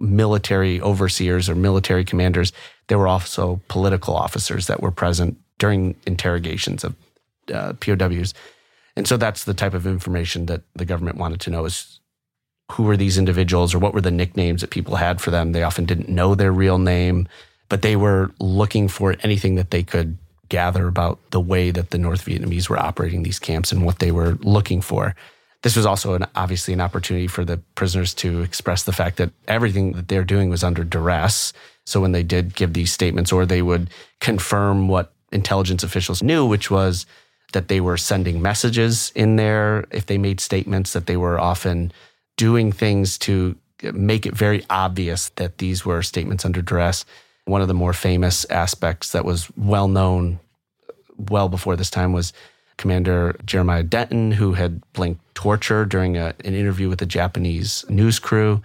military overseers or military commanders, there were also political officers that were present during interrogations of uh, POWs. And so that's the type of information that the government wanted to know is who were these individuals or what were the nicknames that people had for them. They often didn't know their real name, but they were looking for anything that they could gather about the way that the North Vietnamese were operating these camps and what they were looking for this was also an, obviously an opportunity for the prisoners to express the fact that everything that they're doing was under duress. So when they did give these statements, or they would confirm what intelligence officials knew, which was that they were sending messages in there. If they made statements, that they were often doing things to make it very obvious that these were statements under duress. One of the more famous aspects that was well known well before this time was Commander Jeremiah Denton, who had blinked torture during a, an interview with a Japanese news crew.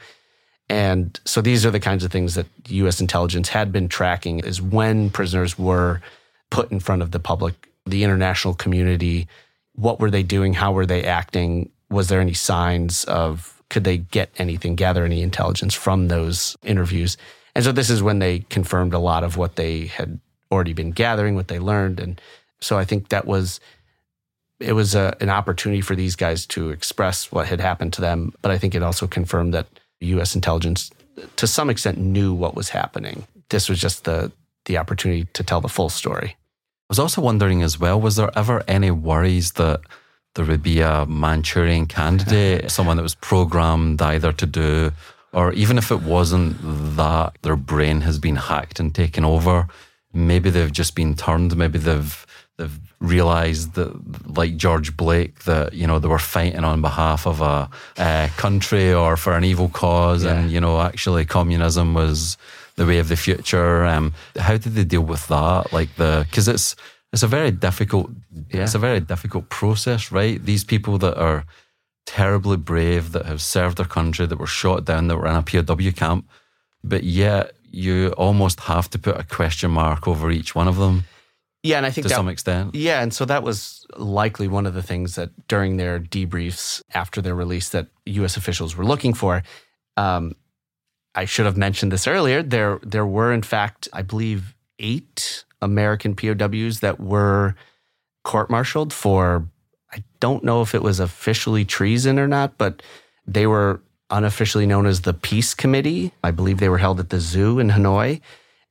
And so these are the kinds of things that US intelligence had been tracking is when prisoners were put in front of the public, the international community, what were they doing? How were they acting? Was there any signs of could they get anything, gather any intelligence from those interviews? And so this is when they confirmed a lot of what they had already been gathering, what they learned. And so I think that was it was a, an opportunity for these guys to express what had happened to them. But I think it also confirmed that U.S. intelligence, to some extent, knew what was happening. This was just the the opportunity to tell the full story. I was also wondering as well, was there ever any worries that there would be a Manchurian candidate, someone that was programmed either to do, or even if it wasn't that, their brain has been hacked and taken over. Maybe they've just been turned. Maybe they've they've realized that, like George Blake, that you know they were fighting on behalf of a, a country or for an evil cause, yeah. and you know actually communism was the way of the future. Um, how did they deal with that? Like the because it's it's a very difficult yeah. it's a very difficult process, right? These people that are terribly brave, that have served their country, that were shot down, that were in a POW camp, but yet you almost have to put a question mark over each one of them. Yeah, and I think to that, some extent. Yeah, and so that was likely one of the things that during their debriefs after their release that U.S. officials were looking for. Um, I should have mentioned this earlier. There, there were in fact, I believe, eight American POWs that were court-martialed for. I don't know if it was officially treason or not, but they were unofficially known as the Peace Committee. I believe they were held at the zoo in Hanoi.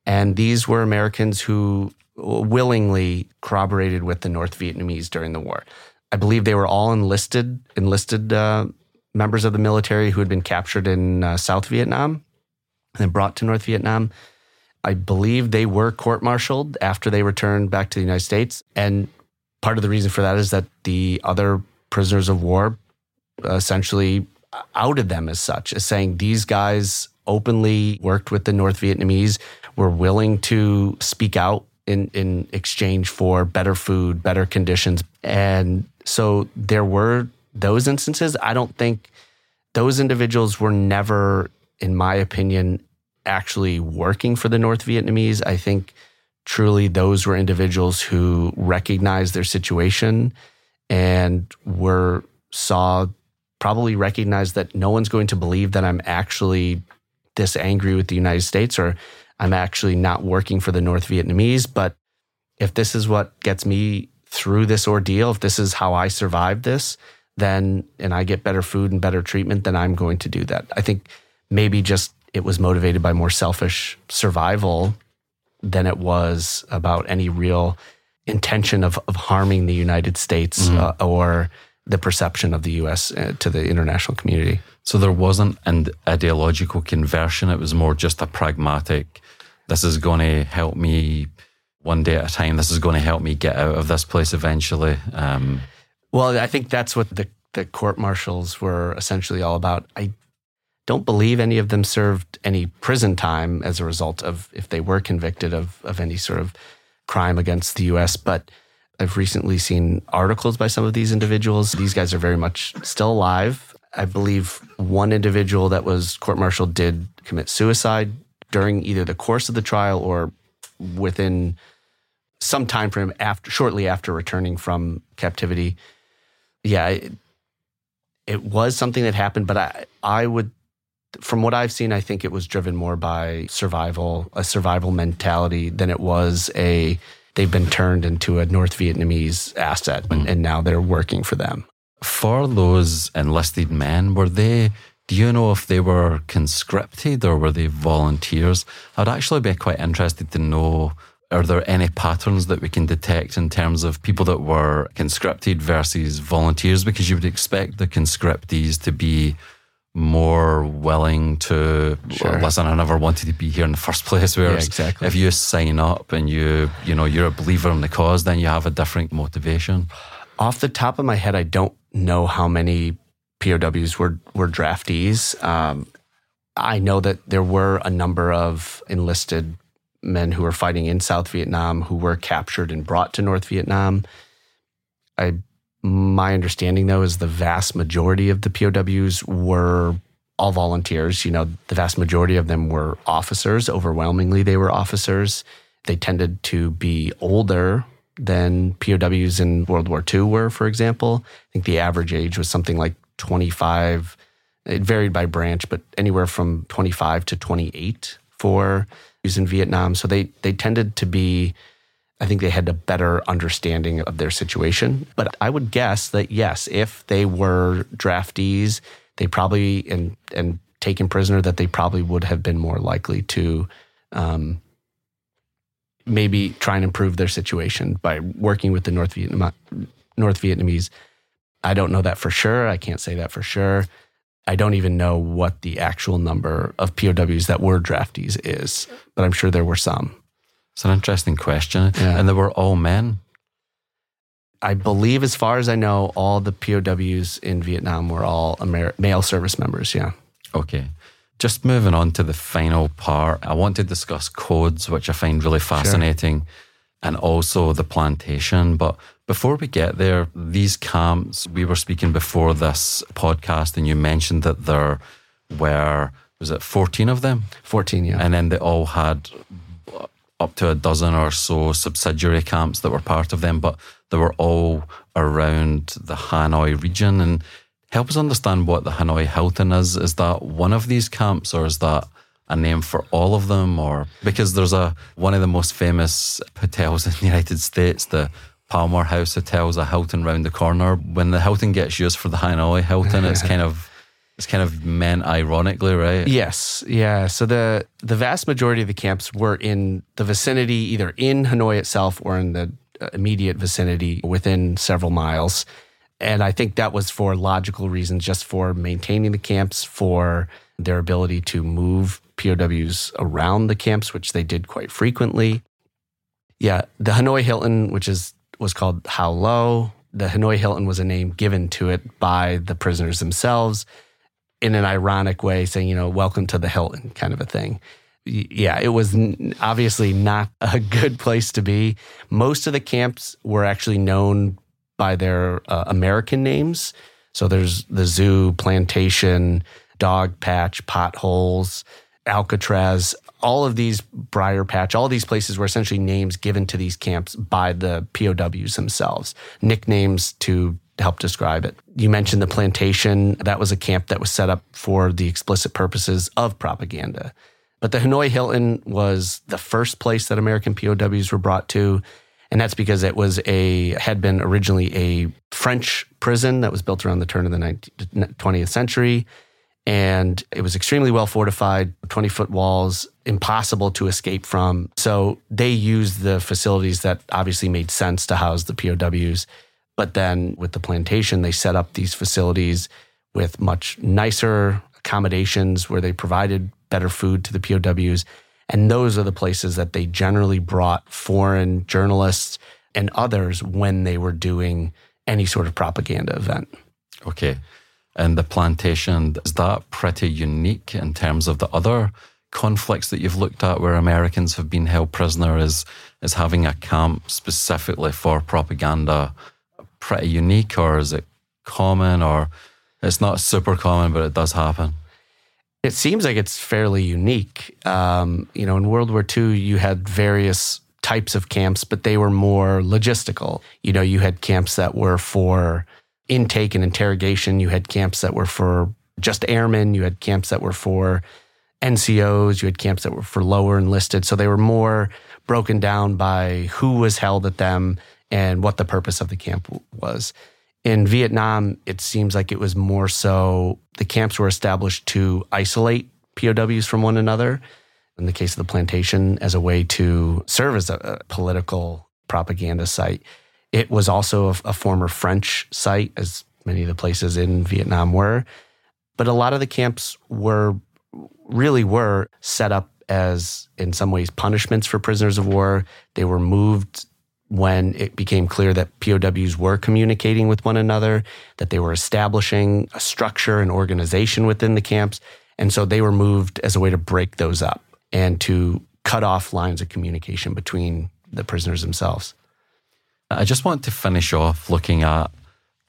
And these were Americans who willingly corroborated with the North Vietnamese during the war. I believe they were all enlisted enlisted uh, members of the military who had been captured in uh, South Vietnam and brought to North Vietnam. I believe they were court-martialed after they returned back to the United States, and part of the reason for that is that the other prisoners of war essentially outed them as such, as saying these guys openly worked with the North Vietnamese, were willing to speak out in in exchange for better food, better conditions. And so there were those instances. I don't think those individuals were never, in my opinion, actually working for the North Vietnamese. I think truly those were individuals who recognized their situation and were saw probably recognized that no one's going to believe that I'm actually this angry with the United States or I'm actually not working for the North Vietnamese. But if this is what gets me through this ordeal, if this is how I survive this, then and I get better food and better treatment, then I'm going to do that. I think maybe just it was motivated by more selfish survival than it was about any real intention of, of harming the United States mm-hmm. uh, or the perception of the US uh, to the international community. So there wasn't an ideological conversion. It was more just a pragmatic, this is going to help me one day at a time. This is going to help me get out of this place eventually. Um, well, I think that's what the, the court martials were essentially all about. I don't believe any of them served any prison time as a result of if they were convicted of, of any sort of crime against the US. But I've recently seen articles by some of these individuals. These guys are very much still alive. I believe one individual that was court martialed did commit suicide during either the course of the trial or within some time frame after shortly after returning from captivity. Yeah, it, it was something that happened, but I I would from what I've seen, I think it was driven more by survival, a survival mentality than it was a they've been turned into a North Vietnamese asset mm. and now they're working for them. For those enlisted men, were they, do you know if they were conscripted or were they volunteers? I'd actually be quite interested to know are there any patterns that we can detect in terms of people that were conscripted versus volunteers? Because you would expect the conscriptees to be more willing to Sure. listen. I never wanted to be here in the first place. Whereas exactly. if you sign up and you you know you're a believer in the cause, then you have a different motivation. Off the top of my head, I don't know how many POWs were were draftees. Um, I know that there were a number of enlisted men who were fighting in South Vietnam who were captured and brought to North Vietnam. I my understanding though is the vast majority of the POWs were all volunteers. You know, the vast majority of them were officers. Overwhelmingly, they were officers. They tended to be older than POWs in World War II were, for example. I think the average age was something like 25. It varied by branch, but anywhere from 25 to 28 for use in Vietnam. So they they tended to be I think they had a better understanding of their situation. But I would guess that yes, if they were draftees, they probably and and taken prisoner, that they probably would have been more likely to um, maybe try and improve their situation by working with the North Vietnam North Vietnamese. I don't know that for sure. I can't say that for sure. I don't even know what the actual number of POWs that were draftees is, but I'm sure there were some. It's an interesting question, Yeah. and they were all men. I believe, as far as I know, all the POWs in Vietnam were all Amer- male service members. Yeah. Okay. Just moving on to the final part, I want to discuss codes, which I find really fascinating, and also the plantation. But before we get there, these camps, we were speaking before this podcast, and you mentioned that there were, was it 14 of them? 14, yeah. And then they all had up to a dozen or so subsidiary camps that were part of them, but they were all around the Hanoi region. And help us understand what the Hanoi Hilton is. Is that one of these camps, or is that a name for all of them? Or because there's a one of the most famous hotels in the United States, the Palmer House Hotel, is a Hilton round the corner. When the Hilton gets used for the Hanoi Hilton, it's kind of it's kind of meant ironically, right? Yes, yeah. So the the vast majority of the camps were in the vicinity, either in Hanoi itself or in the uh, immediate vicinity, within several miles. And I think that was for logical reasons, just for maintaining the camps, for their ability to move POWs around the camps, which they did quite frequently. Yeah, the Hanoi Hilton, which is was called Hoa Lo. The Hanoi Hilton was a name given to it by the prisoners themselves in an ironic way, saying, you know, welcome to the Hilton kind of a thing. Yeah, it was obviously not a good place to be. Most of the camps were actually known by their uh, American names. So there's the zoo, plantation, dog patch, potholes, Alcatraz. All of these Briar Patch, all these places were essentially names given to these camps by the POWs themselves, nicknames to help describe it. You mentioned the plantation. That was a camp that was set up for the explicit purposes of propaganda. But the Hanoi Hilton was the first place that American POWs were brought to. And that's because it was a had been originally a French prison that was built around the turn of the 19th, 20th century. And it was extremely well fortified, 20 foot walls, impossible to escape from. So they used the facilities that obviously made sense to house the POWs. But then with the plantation, they set up these facilities with much nicer accommodations where they provided better food to the POWs. And those are the places that they generally brought foreign journalists and others when they were doing any sort of propaganda event. Okay. And the plantation, is that pretty unique in terms of the other conflicts that you've looked at where Americans have been held prisoner? Is, is having a camp specifically for propaganda pretty unique or is it common or it's not super common, but it does happen? It seems like it's fairly unique. Um, you know, in World War II, you had various types of camps, but they were more logistical. You know, you had camps that were for intake and interrogation. You had camps that were for just airmen. You had camps that were for NCOs. You had camps that were for lower enlisted. So they were more broken down by who was held at them and what the purpose of the camp was. In Vietnam, it seems like it was more so the camps were established to isolate POWs from one another. In the case of the plantation, as a way to serve as a, political propaganda site. It was also a, a former French site, as many of the places in Vietnam were. But a lot of the camps were really were set up as, in some ways, punishments for prisoners of war. They were moved when it became clear that POWs were communicating with one another, that they were establishing a structure and organization within the camps. And so they were moved as a way to break those up and to cut off lines of communication between the prisoners themselves. I just want to finish off looking at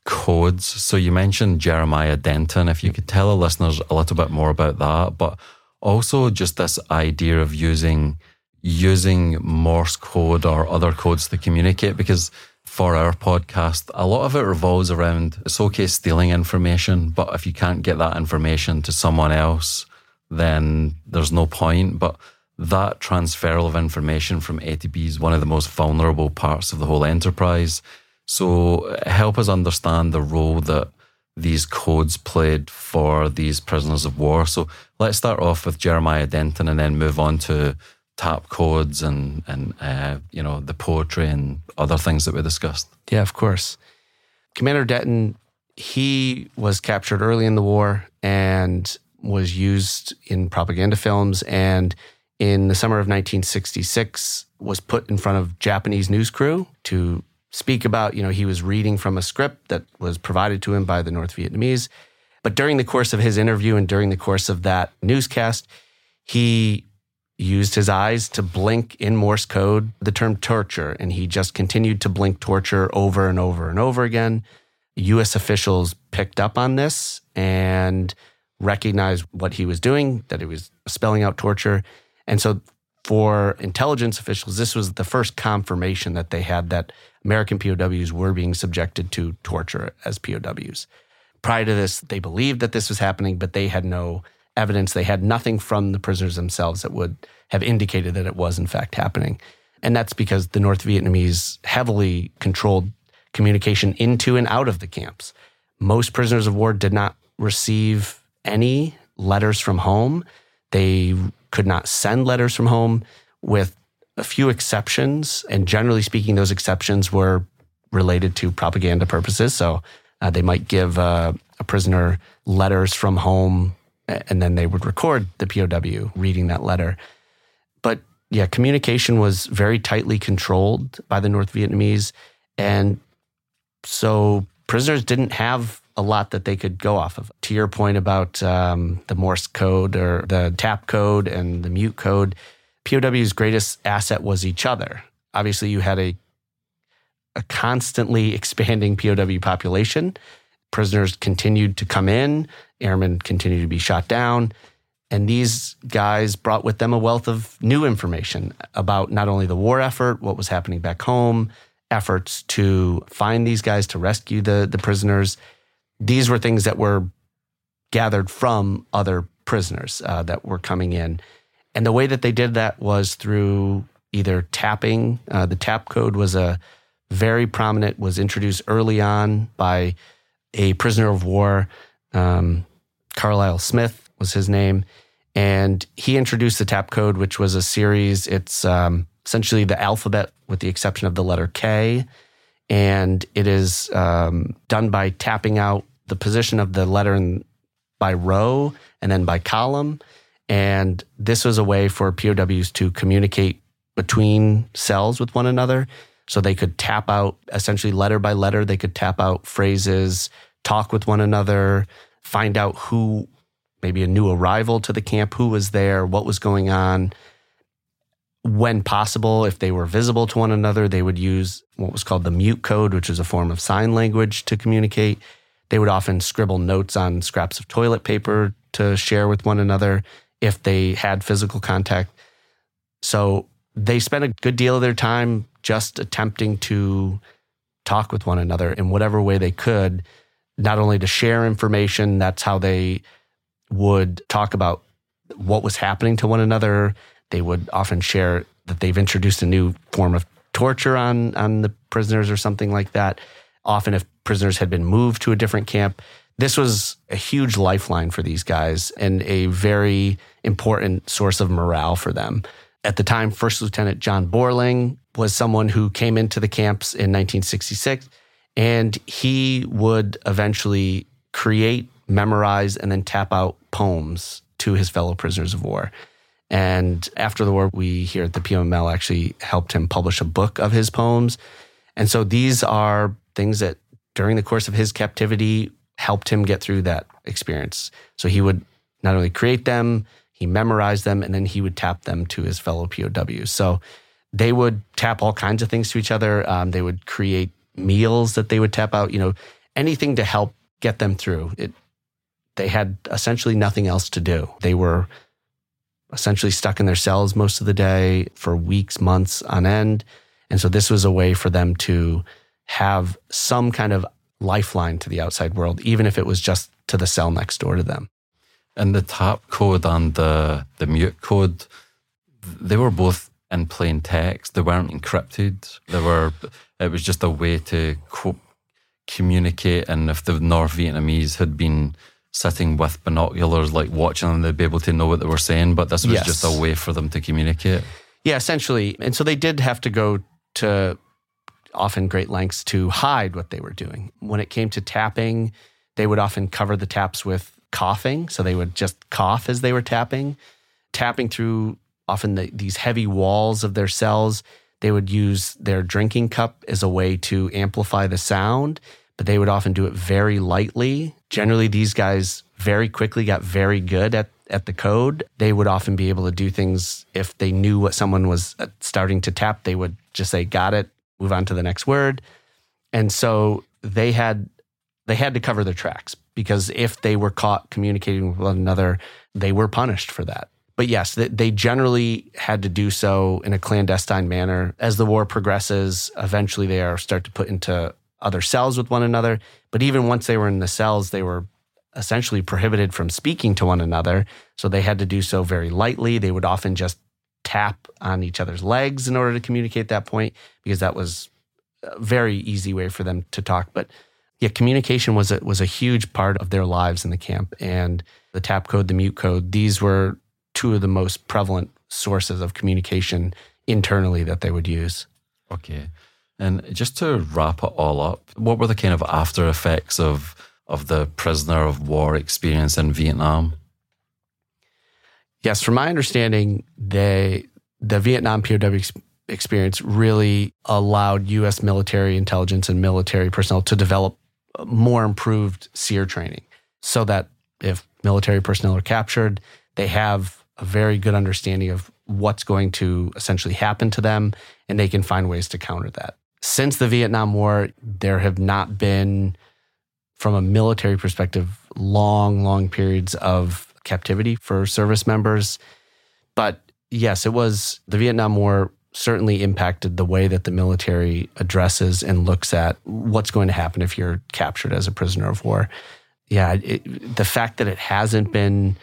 codes. So you mentioned Jeremiah Denton. If you could tell the listeners a little bit more about that, but also just this idea of using using Morse code or other codes to communicate because for our podcast, a lot of it revolves around it's okay stealing information, but if you can't get that information to someone else, then there's no point. But that transferal of information from A to B is one of the most vulnerable parts of the whole enterprise. So help us understand the role that these codes played for these prisoners of war. So let's start off with Jeremiah Denton and then move on to tap codes and and uh, you know the poetry and other things that we discussed. Yeah, of course. Commander Denton, he was captured early in the war and was used in propaganda films and in the summer of 1966 was put in front of Japanese news crew to speak about, you know, he was reading from a script that was provided to him by the North Vietnamese. But during the course of his interview and during the course of that newscast, he used his eyes to blink in Morse code the term torture, and he just continued to blink torture over and over and over again. US officials picked up on this and recognized what he was doing, that he was spelling out torture. And so for intelligence officials, this was the first confirmation that they had that American POWs were being subjected to torture as POWs. Prior to this, they believed that this was happening, but they had no evidence. They had nothing from the prisoners themselves that would have indicated that it was, in fact, happening. And that's because the North Vietnamese heavily controlled communication into and out of the camps. Most prisoners of war did not receive any letters from home. They could not send letters from home, with a few exceptions. And generally speaking, those exceptions were related to propaganda purposes. So uh, they might give uh, a prisoner letters from home, and then they would record the POW reading that letter. But yeah, communication was very tightly controlled by the North Vietnamese. And so prisoners didn't have a lot that they could go off of. To your point about um, the Morse code or the tap code and the mute code, POW's greatest asset was each other. Obviously, you had a a constantly expanding POW population. Prisoners continued to come in, airmen continued to be shot down. And these guys brought with them a wealth of new information about not only the war effort, what was happening back home, efforts to find these guys to rescue the, the prisoners. These were things that were gathered from other prisoners uh, that were coming in. And the way that they did that was through either tapping. Uh, the tap code was a very prominent, was introduced early on by a prisoner of war. Um, Carlyle Smith was his name. And he introduced the tap code, which was a series. It's um, essentially the alphabet with the exception of the letter K. And it is um, done by tapping out the position of the letter in, by row and then by column. And this was a way for POWs to communicate between cells with one another. So they could tap out essentially letter by letter, they could tap out phrases, talk with one another, find out who, maybe a new arrival to the camp, who was there, what was going on. When possible, if they were visible to one another, they would use what was called the mute code, which is a form of sign language to communicate. They would often scribble notes on scraps of toilet paper to share with one another if they had physical contact. So they spent a good deal of their time just attempting to talk with one another in whatever way they could, not only to share information, that's how they would talk about what was happening to one another. They would often share that they've introduced a new form of torture on, on the prisoners or something like that. Often, if prisoners had been moved to a different camp, this was a huge lifeline for these guys and a very important source of morale for them. At the time, First Lieutenant John Borling was someone who came into the camps in 1966, and he would eventually create memorize and then tap out poems to his fellow prisoners of war. And after the war, we here at the PMML actually helped him publish a book of his poems. And so these are things that during the course of his captivity helped him get through that experience. So he would not only create them, he memorized them, and then he would tap them to his fellow POWs. So they would tap all kinds of things to each other. Um, they would create meals that they would tap out, you know, anything to help get them through. It, they had essentially nothing else to do. They were essentially stuck in their cells most of the day for weeks, months on end. And so this was a way for them to have some kind of lifeline to the outside world, even if it was just to the cell next door to them. And the tap code and the, the mute code, they were both in plain text. They weren't encrypted. They were, it was just a way to co- communicate. And if the North Vietnamese had been sitting with binoculars, like watching them, they'd be able to know what they were saying. But this was Yes. just a way for them to communicate. Yeah, essentially. And so they did have to go to often great lengths to hide what they were doing. When it came to tapping, they would often cover the taps with coughing. So they would just cough as they were tapping, tapping through often the, these heavy walls of their cells. They would use their drinking cup as a way to amplify the sound, but they would often do it very lightly. Generally, these guys very quickly got very good at, at the code. They would often be able to do things if they knew what someone was uh, starting to tap, they would just say, Got it, move on to the next word. And so they had they had to cover their tracks because if they were caught communicating with one another, they were punished for that. But yes, they, they generally had to do so in a clandestine manner. As the war progresses, eventually they are start to put into other cells with one another. But even once they were in the cells, they were essentially prohibited from speaking to one another. So they had to do so very lightly. They would often just tap on each other's legs in order to communicate that point because that was a very easy way for them to talk. But yeah, communication was a, was a huge part of their lives in the camp. And the tap code, the mute code, these were two of the most prevalent sources of communication internally that they would use. Okay. And just to wrap it all up, what were the kind of after effects of of the prisoner of war experience in Vietnam? Yes, from my understanding, they the Vietnam POW experience really allowed U.S. military intelligence and military personnel to develop more improved SERE training, so that if military personnel are captured, they have a very good understanding of what's going to essentially happen to them, and they can find ways to counter that. Since the Vietnam War, there have not been, from a military perspective, long, long periods of captivity for service members. But yes, it was the Vietnam War certainly impacted the way that the military addresses and looks at what's going to happen if you're captured as a prisoner of war. Yeah, it, the fact that it hasn't been,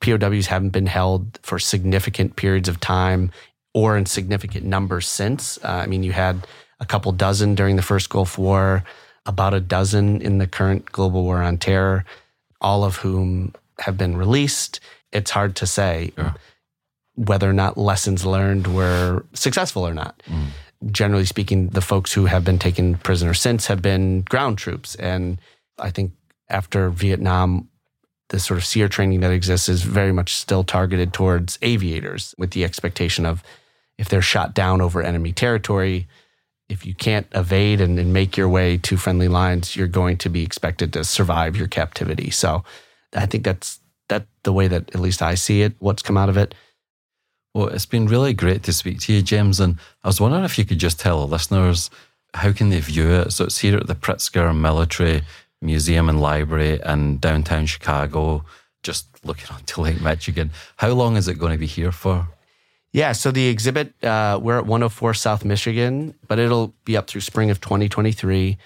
POWs haven't been held for significant periods of time or in significant numbers since. Uh, I mean, you had a couple dozen during the first Gulf War, about a dozen in the current global war on terror, all of whom have been released. It's hard to say whether or not lessons learned were successful or not. Mm. Generally speaking, the folks who have been taken prisoner since have been ground troops. And I think after Vietnam, the sort of SERE training that exists is very much still targeted towards aviators with the expectation of if they're shot down over enemy territory, if you can't evade and, and make your way to friendly lines, you're going to be expected to survive your captivity. So I think that's that the way that at least I see it, what's come out of it. Well, it's been really great to speak to you, James. And I was wondering if you could just tell the listeners how can they view it. So it's here at the Pritzker Military Museum and Library in downtown Chicago, just looking onto Lake Michigan. How long is it going to be here for? Yeah, so the exhibit, uh, we're at 104 South Michigan, but it'll be up through spring of 2023.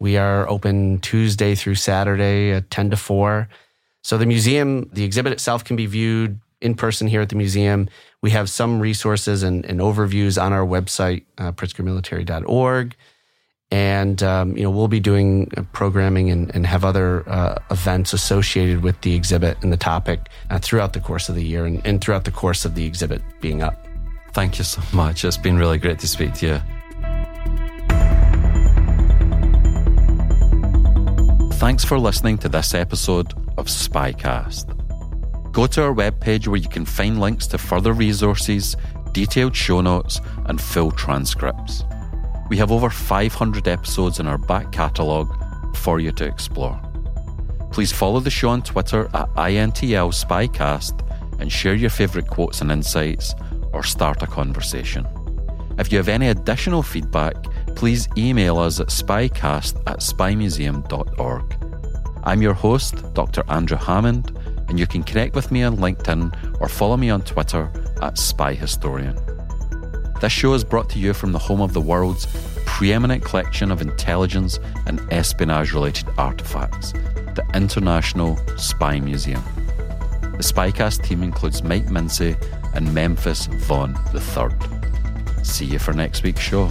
We are open Tuesday through Saturday at 10 to 4. So the museum, the exhibit itself can be viewed in person here at the museum. We have some resources and, and overviews on our website, uh, pritzkermilitary.org. And, um, you know, we'll be doing uh, programming and, and have other uh, events associated with the exhibit and the topic uh, throughout the course of the year and, and throughout the course of the exhibit being up. Thank you so much. It's been really great to speak to you. Thanks for listening to this episode of Spycast. Go to our webpage where you can find links to further resources, detailed show notes, and full transcripts. We have over 500 episodes in our back catalogue for you to explore. Please follow the show on Twitter at INTL Spycast and share your favourite quotes and insights or start a conversation. If you have any additional feedback, please email us at spycast at spymuseum.org. I'm your host, Dr. Andrew Hammond, and you can connect with me on LinkedIn or follow me on Twitter at spyhistorian. This show is brought to you from the home of the world's preeminent collection of intelligence and espionage related artifacts, the International Spy Museum. The Spycast team includes Mike Mincy and Memphis Vaughn III. See you for next week's show.